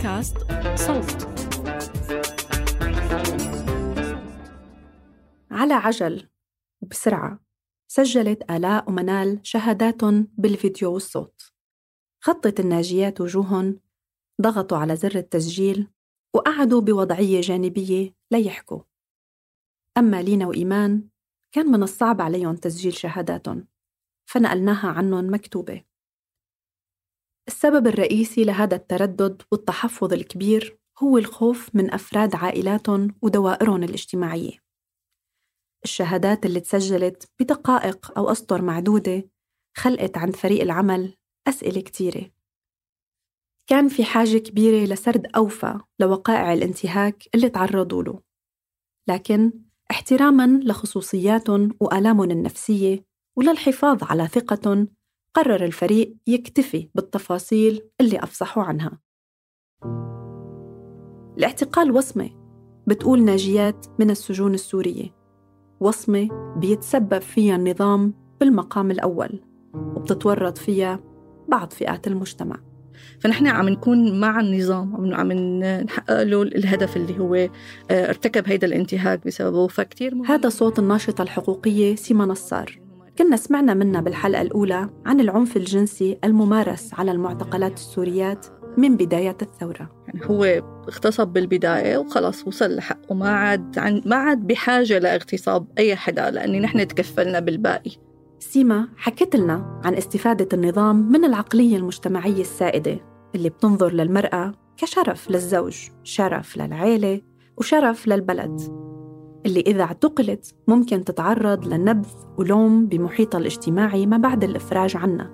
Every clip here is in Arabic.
بودكاست صوت. على عجل. وبسرعة سجلت آلاء ومنال شهاداتهم بالفيديو والصوت. خطت الناجيات وجوهن ضغطوا على زر التسجيل. وقعدوا بوضعية جانبية ليحكوا أما لينا وإيمان كان من الصعب عليهم تسجيل شهاداتهم. فنقلناها عنهم مكتوبة. السبب الرئيسي لهذا التردد والتحفظ الكبير هو الخوف من أفراد عائلاتهم ودوائرهم الاجتماعية. الشهادات اللي تسجلت بدقائق أو أسطر معدودة خلقت عند فريق العمل أسئلة كتيرة. كان في حاجة كبيرة لسرد أوفى لوقائع الانتهاك اللي تعرضوا له. لكن احتراما لخصوصياتهم وآلامهم النفسية وللحفاظ على ثقتهم قرر الفريق يكتفي بالتفاصيل اللي أفصحوا عنها. الاعتقال وصمة بتقول ناجيات من السجون السورية. وصمة بيتسبب فيها النظام بالمقام الأول وبتتورط فيها بعض فئات المجتمع. فنحن عم نكون مع النظام عم نحقق له الهدف اللي هو آه، ارتكب هيدا الانتهاك بسببه فكتير مهم. هذا صوت الناشطة الحقوقية سيما نصار. كنا سمعنا منها بالحلقة الأولى عن العنف الجنسي الممارس على المعتقلات السوريات من بداية الثورة. يعني هو اغتصب بالبداية وخلص وصل لحقه. ما عاد عن ما عاد بحاجة لاغتصاب أي حدا لأني نحن تكفلنا بالباقي. سيما حكت لنا عن استفادة النظام من العقلية المجتمعية السائدة اللي بتنظر للمرأة كشرف للزوج شرف للعيلة وشرف للبلد. اللي إذا اعتقلت ممكن تتعرض لنبذ ولوم بمحيطها الاجتماعي ما بعد الإفراج عنها.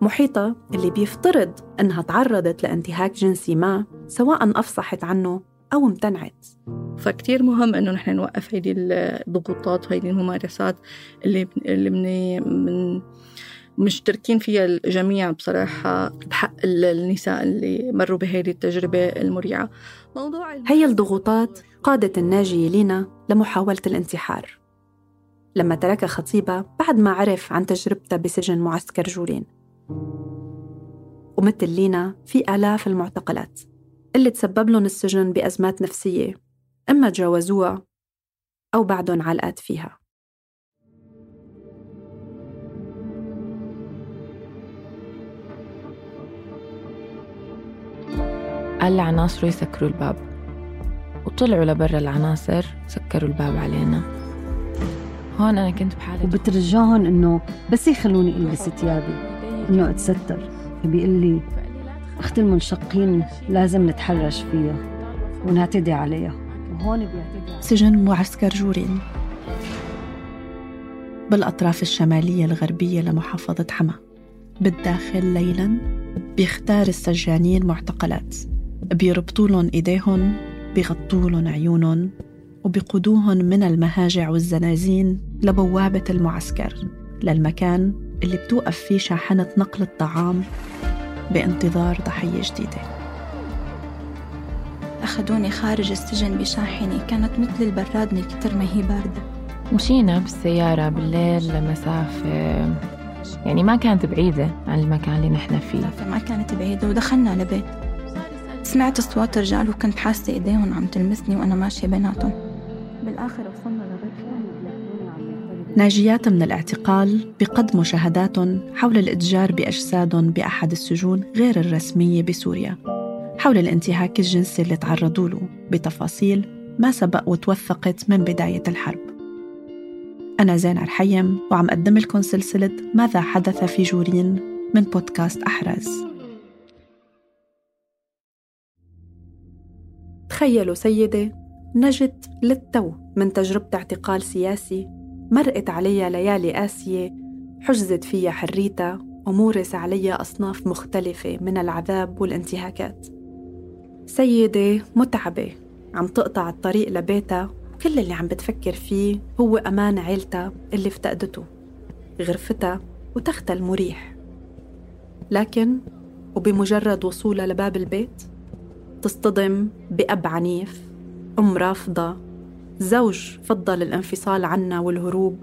محيطها اللي بيفترض أنها تعرضت لانتهاك جنسي ما سواء أفصحت عنه أو امتنعت. فكتير مهم إنه نحن نوقف هيدي الضغوطات وهيدي الممارسات اللي اللي من من مشتركين فيها الجميع بصراحة بحق النساء اللي مروا بهذه التجربة المريعة. موضوع هي الضغوطات قادت الناجية لينا لمحاولة الانتحار. لما تركها خطيبها بعد ما عرف عن تجربتها بسجن معسكر جولين. ومثل لينا في آلاف المعتقلات اللي تسبب لهم السجن بأزمات نفسية إما تجاوزوها أو بعدهم علقات فيها. قال لعناصره يسكروا الباب. وطلعوا لبرا العناصر سكروا الباب علينا. هون أنا كنت بحالة وبترجاهم إنه بس يخلوني ألبس ثيابي إنه أتستر. بيقول لي أخت المنشقين لازم نتحرش فيها ونعتدي عليها. وهون بيعتدي سجن معسكر جورين. بالأطراف الشمالية الغربية لمحافظة حما. بالداخل ليلا بيختار السجانين معتقلات. بيربطوا لهم إيديهم بيغطوا لهم عيونهم وبيقودوهم من المهاجع والزنازين لبوابة المعسكر للمكان اللي بتوقف فيه شاحنة نقل الطعام بانتظار ضحية جديدة. أخذوني خارج السجن بشاحنة كانت مثل البراد من كتر ما هي باردة. مشينا بالسيارة بالليل لمسافة يعني ما كانت بعيدة عن المكان اللي نحن فيه. ما كانت بعيدة ودخلنا لبيت سمعت أصوات رجال وكنت حاسة إيديهم عم تلمسني وأنا ماشية بيناتهم. بالآخر وصلنا لبيت ناجيات من الاعتقال بقدموا شهادات حول الإتجار بأجسادهم بأحد السجون غير الرسمية بسوريا. حول الانتهاك الجنسي اللي تعرضوا له بتفاصيل ما سبق وتوثقت من بداية الحرب. أنا زين رحيم وعم أقدم لكم سلسلة ماذا حدث في جورين من بودكاست أحراز. تخيلوا سيدة نجت للتو من تجربة اعتقال سياسي مرقت عليها ليالي قاسية حجزت فيها حريتها ومورس عليها أصناف مختلفة من العذاب والانتهاكات. سيدة متعبة عم تقطع الطريق لبيتها وكل اللي عم بتفكر فيه هو أمان عيلتها اللي افتقدته غرفتها وتختها المريح. لكن وبمجرد وصولها لباب البيت تصطدم بأب عنيف أم رافضة زوج فضل الانفصال عنا والهروب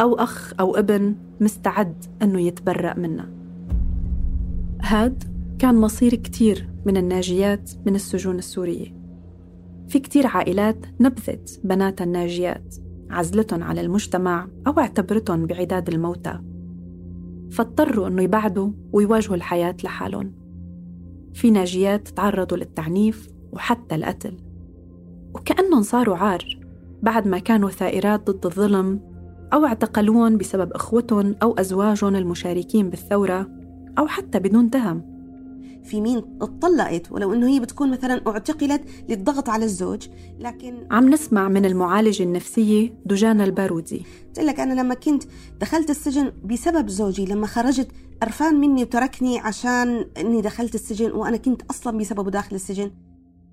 أو أخ أو ابن مستعد أنه يتبرأ منا. هاد كان مصير كتير من الناجيات من السجون السورية. في كتير عائلات نبذت بناتها الناجيات عزلتهم على المجتمع أو اعتبرتهم بعداد الموتى. فاضطروا أنه يبعدوا ويواجهوا الحياة لحالهم. في ناجيات تعرضوا للتعنيف وحتى القتل. وكأنهم صاروا عار بعد ما كانوا ثائرات ضد الظلم أو اعتقلوهم بسبب إخوتهم أو أزواجهم المشاركين بالثورة أو حتى بدون تهم في مين اتطلقت ولو إنه هي بتكون مثلا اعتقلت للضغط على الزوج لكن عم نسمع من المعالجة النفسية دجانا البارودي. قلت لك أنا لما كنت دخلت السجن بسبب زوجي لما خرجت قرفان مني وتركني عشان إني دخلت السجن وأنا كنت أصلا بسببه داخل السجن.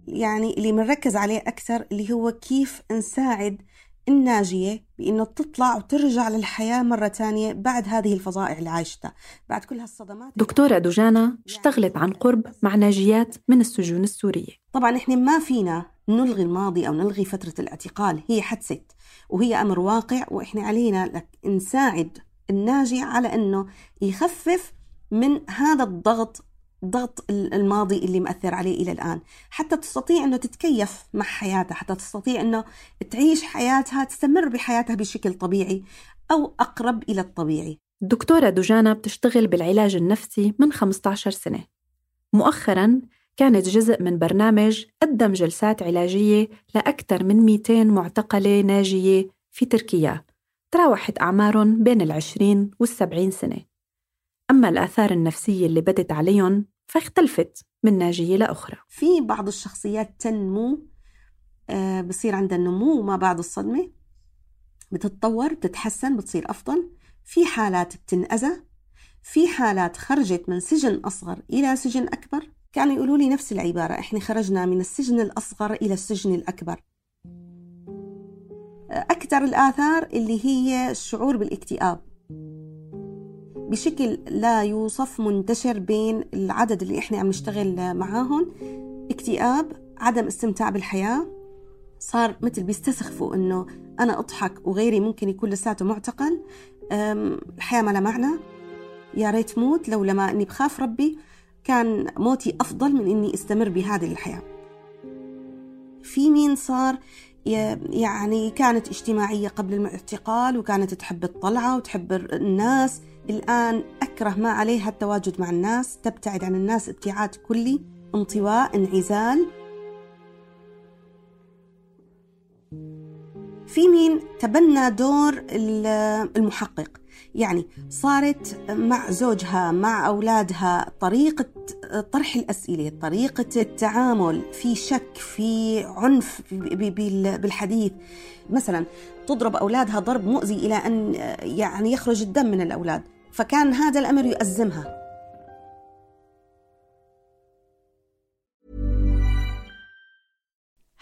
يعني اللي بنركز عليه أكثر اللي هو كيف نساعد الناجية بإنه تطلع وترجع للحياة مرة تانية بعد هذه الفظائع اللي عايشتها بعد كل هالصدمات دكتورة دجانا اشتغلت عن قرب مع ناجيات من السجون السورية. طبعا إحنا ما فينا نلغي الماضي أو نلغي فترة الاعتقال هي حدثت وهي أمر واقع وإحنا علينا لك نساعد الناجي على أنه يخفف من هذا الضغط ضغط الماضي اللي مأثر عليه إلى الآن. حتى تستطيع أنه تتكيف مع حياتها حتى تستطيع أنه تعيش حياتها تستمر بحياتها بشكل طبيعي أو أقرب إلى الطبيعي. دكتورة دجانا بتشتغل بالعلاج النفسي من 15 سنة. مؤخراً كانت جزء من برنامج قدم جلسات علاجية لأكثر من 200 معتقلة ناجية في تركيا. تراوحت أعمارهم بين العشرين والسبعين سنة. أما الآثار النفسية اللي بدت عليهم فاختلفت من ناجية لأخرى. في بعض الشخصيات تنمو آه بصير عندها نمو ما بعد الصدمة. بتتطور بتتحسن بتصير أفضل. في حالات بتنأذى في حالات خرجت من سجن أصغر إلى سجن أكبر. كانوا يقولوا لي نفس العبارة إحنا خرجنا من السجن الأصغر إلى السجن الأكبر. أكثر الآثار اللي هي الشعور بالاكتئاب. بشكل لا يوصف منتشر بين العدد اللي إحنا عم نشتغل معاهم. اكتئاب عدم استمتاع بالحياة. صار مثل بيستسخفوا إنه أنا أضحك وغيري ممكن يكون لساته معتقل. الحياة ما لها معنى. يا ريت موت لو لما أني بخاف ربي كان موتي أفضل من إني أستمر بهذه الحياة. في مين صار يعني كانت اجتماعية قبل الاعتقال وكانت تحب الطلعة وتحب الناس. الآن أكره ما عليها التواجد مع الناس تبتعد عن الناس ابتعاد كلي انطواء انعزال. في مين تبنى دور المحقق؟ يعني صارت مع زوجها مع أولادها طريقة طرح الأسئلة طريقة التعامل في شك في عنف بالحديث. مثلا تضرب أولادها ضرب مؤذي إلى أن يعني يخرج الدم من الأولاد فكان هذا الأمر يؤزمها.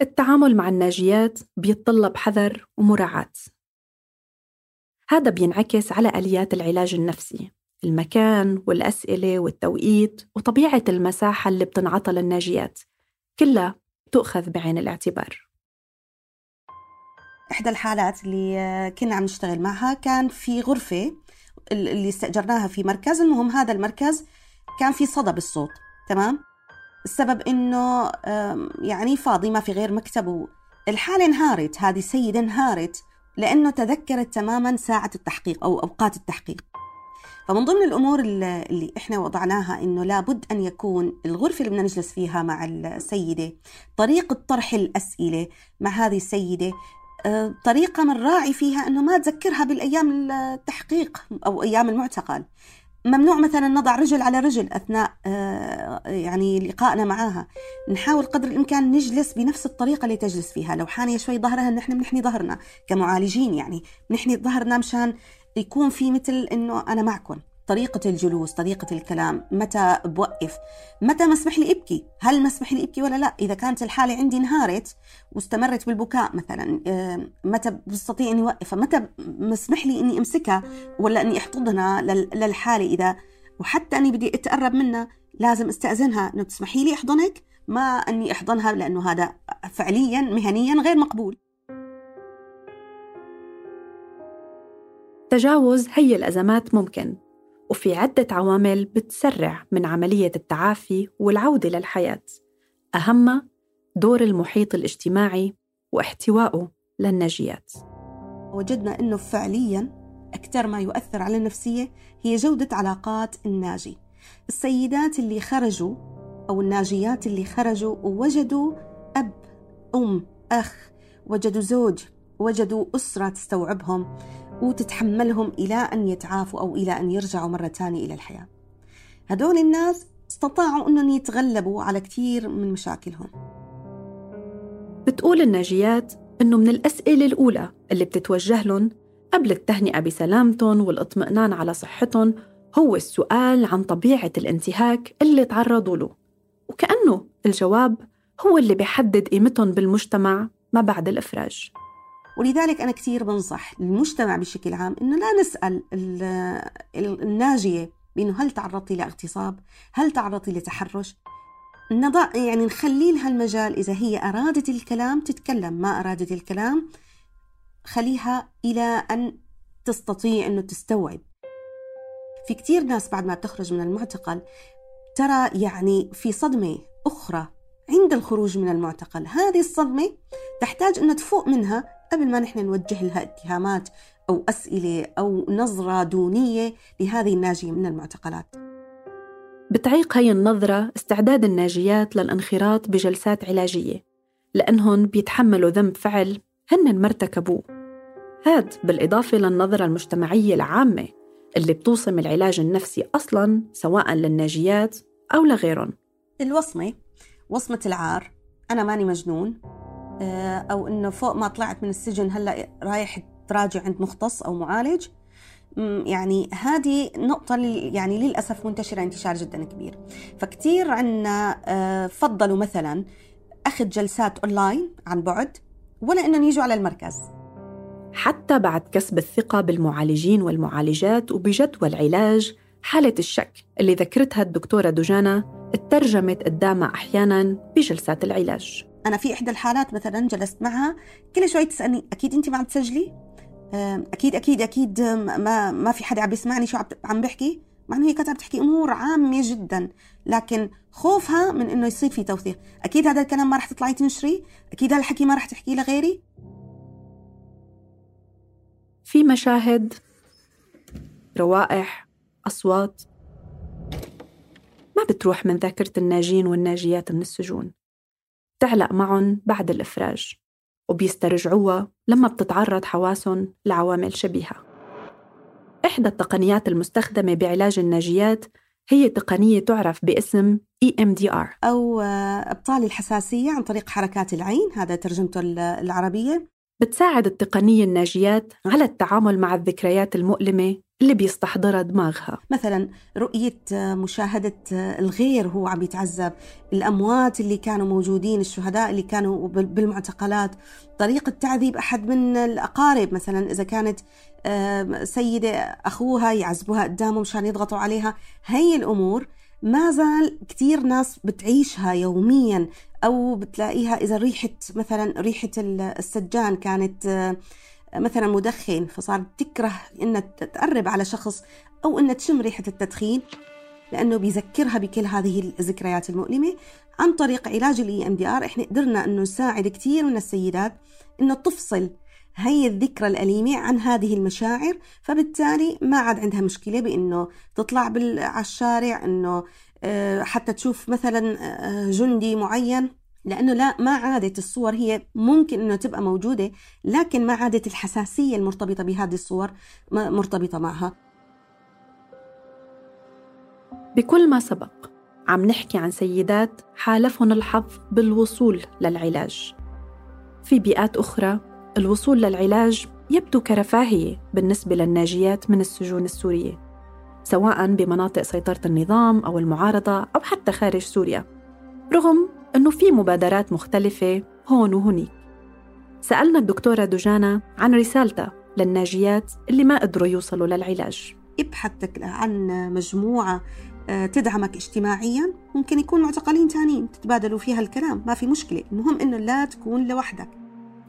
التعامل مع الناجيات بيتطلب حذر ومراعاة. هذا بينعكس على آليات العلاج النفسي المكان والأسئلة والتوقيت وطبيعة المساحة اللي بتنعطى للناجيات كلها تؤخذ بعين الاعتبار. إحدى الحالات اللي كنا عم نشتغل معها كان في غرفة اللي استأجرناها في مركز المهم هذا المركز كان في صدى بالصوت تمام؟ السبب إنه يعني فاضي ما في غير مكتب. الحالة انهارت هذه السيدة انهارت لأنه تذكرت تماما ساعة التحقيق أو أوقات التحقيق. فمن ضمن الأمور اللي إحنا وضعناها إنه لابد أن يكون الغرفة اللي بدنا نجلس فيها مع السيدة طريقة طرح الأسئلة مع هذه السيدة آه، طريقة من راعي فيها أنه ما تذكرها بالأيام التحقيق أو أيام المعتقل. ممنوع مثلا نضع رجل على رجل أثناء آه، يعني لقائنا معها نحاول قدر الإمكان نجلس بنفس الطريقة اللي تجلس فيها. لو حانية شوي ظهرها نحن بنحني ظهرنا كمعالجين يعني. بنحني ظهرنا مشان يكون في مثل إنه أنا معكم طريقة الجلوس طريقة الكلام متى بوقف متى مسمح لي أبكي؟ هل مسمح لي أبكي ولا لا؟ إذا كانت الحالة عندي انهارت واستمرت بالبكاء مثلا متى بستطيع أني أوقفها؟ متى مسمح لي أني أمسكها ولا أني احتضنها للحالة إذا؟ وحتى أني بدي اتقرب منها لازم أستأذنها. إنه تسمحي لي أحضنك؟ ما أني أحضنها لأنه هذا فعليا مهنيا غير مقبول. تجاوز هي الأزمات ممكن. وفي عدة عوامل بتسرع من عملية التعافي والعودة للحياة. أهمها دور المحيط الاجتماعي واحتوائه للناجيات. وجدنا أنه فعلياً أكثر ما يؤثر على النفسية هي جودة علاقات الناجي. السيدات اللي خرجوا أو الناجيات اللي خرجوا ووجدوا أب أم أخ وجدوا زوج وجدوا أسرة تستوعبهم. وتتحملهم إلى أن يتعافوا أو إلى أن يرجعوا مرة ثانية إلى الحياة. هدول الناس استطاعوا أنهم يتغلبوا على كثير من مشاكلهم. بتقول الناجيات أنه من الأسئلة الأولى اللي بتتوجه لهم قبل التهنئة بسلامتهم والاطمئنان على صحتهم هو السؤال عن طبيعة الانتهاك اللي تعرضوا له. وكأنه الجواب هو اللي بيحدد قيمتهم بالمجتمع ما بعد الإفراج. ولذلك أنا كثير بنصح المجتمع بشكل عام إنه لا نسأل الناجية بأنه هل تعرضتي لاغتصاب؟ هل تعرضتي لتحرش؟ نضع يعني نخلي لها المجال إذا هي أرادت الكلام تتكلم ما أرادت الكلام خليها إلى أن تستطيع أنه تستوعب في كثير ناس بعد ما تخرج من المعتقل ترى يعني في صدمة أخرى عند الخروج من المعتقل هذه الصدمة تحتاج أن تفوق منها قبل ما نحن نوجه لها اتهامات أو أسئلة أو نظرة دونية لهذه الناجية من المعتقلات. بتعيق هي النظرة استعداد الناجيات للانخراط بجلسات علاجية لأنهم بيتحملوا ذنب فعل هن ما ارتكبوه هاد بالإضافة للنظرة المجتمعية العامة اللي بتوصم العلاج النفسي أصلاً سواء للناجيات أو لغيرهم. الوصمة وصمة العار أنا ماني مجنون آه، أو إنه فوق ما طلعت من السجن هلأ رايح تراجع عند مختص أو معالج. يعني هذه نقطة يعني للأسف منتشرة انتشار جدا كبير. فكتير عنا آه، فضلوا مثلا أخذ جلسات أونلاين عن بعد ولا إنهم يجوا على المركز. حتى بعد كسب الثقة بالمعالجين والمعالجات وبجدوى العلاج حالة الشك اللي ذكرتها الدكتورة دجانا اترجمت قدامها أحيانا بجلسات العلاج. أنا في إحدى الحالات مثلا جلست معها كل شوي تسألني أكيد انت ما عم تسجلي؟ أكيد أكيد أكيد ما ما في حدا عم بيسمعني شو عم بحكي؟ مع إنه هي كانت عم تحكي أمور عامة جدا لكن خوفها من إنه يصير في توثيق. أكيد هذا الكلام ما رح تطلعي تنشري؟ أكيد هذا الحكي ما رح تحكيه لغيري؟ في مشاهد روائح أصوات ما بتروح من ذاكرة الناجين والناجيات من السجون. تعلق معهم بعد الإفراج وبيسترجعوها لما بتتعرض حواسهم لعوامل شبيهة. إحدى التقنيات المستخدمة بعلاج الناجيات هي تقنية تعرف باسم EMDR أو إبطال الحساسية عن طريق حركات العين هذا ترجمته العربية. بتساعد التقنية الناجيات على التعامل مع الذكريات المؤلمة اللي بيستحضرها دماغها. مثلا رؤية مشاهدة الغير هو عم يتعذب الأموات اللي كانوا موجودين الشهداء اللي كانوا بالمعتقلات. طريقة تعذيب أحد من الأقارب مثلا إذا كانت سيدة أخوها يعذبوها قدامه مشان يضغطوا عليها. هي الأمور ما زال كثير ناس بتعيشها يوميا. أو بتلاقيها إذا ريحة مثلا ريحة السجان كانت مثلا مدخن فصارت تكره إنها تقرب على شخص أو إنها تشم ريحة التدخين لأنه بيذكرها بكل هذه الذكريات المؤلمة. عن طريق علاج ال EMDR إحنا قدرنا إنه نساعد كثير من السيدات إنه تفصل هي الذكرى الأليمة عن هذه المشاعر فبالتالي ما عاد عندها مشكلة بأنه تطلع على الشارع أنه حتى تشوف مثلا جندي معين. لأنه لا ما عادت الصور هي ممكن أنه تبقى موجودة لكن ما عادت الحساسية المرتبطة بهذه الصور مرتبطة معها. بكل ما سبق عم نحكي عن سيدات حالفهم الحظ بالوصول للعلاج. في بيئات أخرى الوصول للعلاج يبدو كرفاهية بالنسبة للناجيات من السجون السورية سواء بمناطق سيطرة النظام أو المعارضة أو حتى خارج سوريا رغم أنه في مبادرات مختلفة هون وهنيك. سألنا الدكتورة دجانة عن رسالتها للناجيات اللي ما قدروا يوصلوا للعلاج. ابحث عن مجموعة تدعمك اجتماعيا ممكن يكون معتقلين تانيين تتبادلوا فيها الكلام ما في مشكلة. المهم أنه لا تكون لوحدك.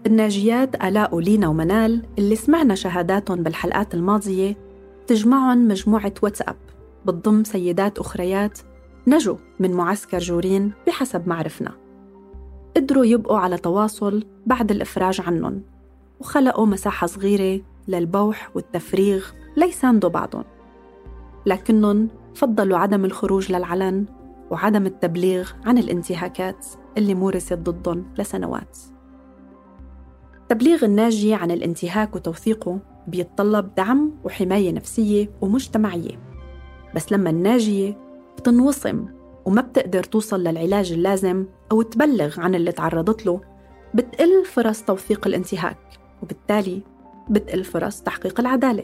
الناجيات آلاء ولينا ومنال اللي سمعنا شهاداتهم بالحلقات الماضية تجمعهم مجموعة واتساب بتضم سيدات أخريات نجوا من معسكر جورين بحسب ما عرفنا قدروا يبقوا على تواصل بعد الإفراج عنهم وخلقوا مساحة صغيرة للبوح والتفريغ ليساندوا بعضهم. لكنهم فضلوا عدم الخروج للعلن وعدم التبليغ عن الانتهاكات اللي مورست ضدهم لسنوات. تبليغ الناجي عن الانتهاك وتوثيقه بيتطلب دعم وحماية نفسية ومجتمعية. بس لما الناجية بتنوصم وما بتقدر توصل للعلاج اللازم أو تبلغ عن اللي تعرضت له بتقل فرص توثيق الانتهاك وبالتالي بتقل فرص تحقيق العدالة.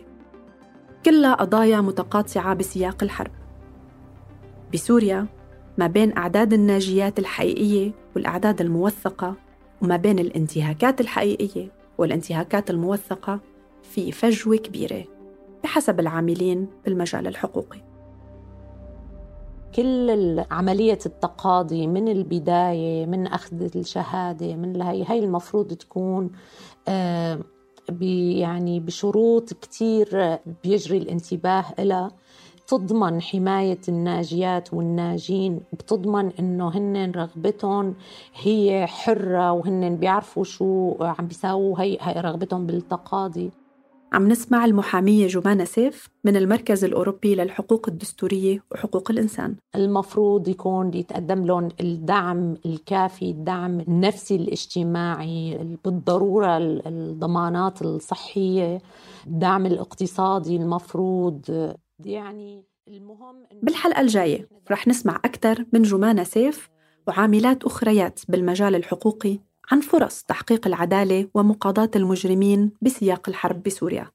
كلها قضايا متقاطعة بسياق الحرب. بسوريا ما بين أعداد الناجيات الحقيقية والأعداد الموثقة وما بين الانتهاكات الحقيقية والانتهاكات الموثقة في فجوة كبيرة بحسب العاملين بالمجال الحقوقي. كل عملية التقاضي من البداية من أخذ الشهادة من هي هي المفروض تكون آه يعني بشروط كتير بيجري الانتباه لها بتضمن حماية الناجيات والناجين بتضمن إنه هن رغبتهم هي حرة وهن بيعرفوا شو عم بيساووا هي, هي رغبتهم بالتقاضي. عم نسمع المحامية جمانة سيف من المركز الأوروبي للحقوق الدستورية وحقوق الإنسان. المفروض يكون يتقدم لهم الدعم الكافي الدعم النفسي الاجتماعي بالضرورة الضمانات الصحية الدعم الاقتصادي المفروض يعني المهم بالحلقة الجاية رح نسمع أكثر من جمانة سيف وعاملات أخريات بالمجال الحقوقي عن فرص تحقيق العدالة ومقاضاة المجرمين بسياق الحرب بسوريا.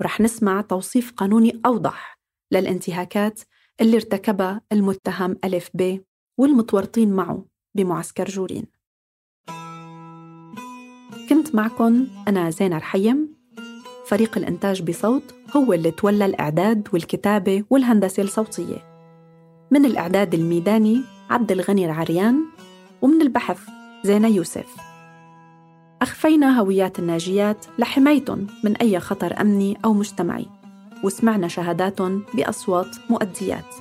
ورح نسمع توصيف قانوني أوضح للانتهاكات اللي ارتكبها المتهم ألف ب والمتورطين معه بمعسكر جورين. كنت معكم أنا زينة رحيم. فريق الإنتاج بصوت هو اللي تولى الإعداد والكتابة والهندسة الصوتية. من الإعداد الميداني عبد الغني العريان ومن البحث زينة يوسف. أخفينا هويات الناجيات لحمايتهم من أي خطر أمني أو مجتمعي وسمعنا شهاداتهم بأصوات مؤديات.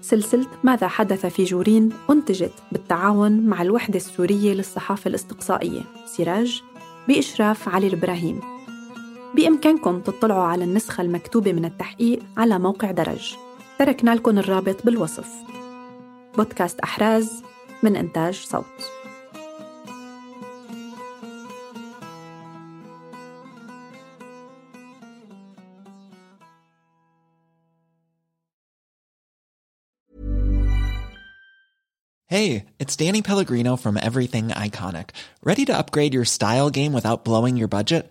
سلسلة ماذا حدث في جورين أنتجت بالتعاون مع الوحدة السورية للصحافة الاستقصائية. سراج بإشراف علي الإبراهيم. بإمكانكم تطلعوا على النسخة المكتوبة من التحقيق على موقع درج تركنا لكم الرابط بالوصف بودكاست أحراز من إنتاج صوت Hey, it's Danny Pellegrino from Everything Iconic. Ready to upgrade your style game without blowing your budget?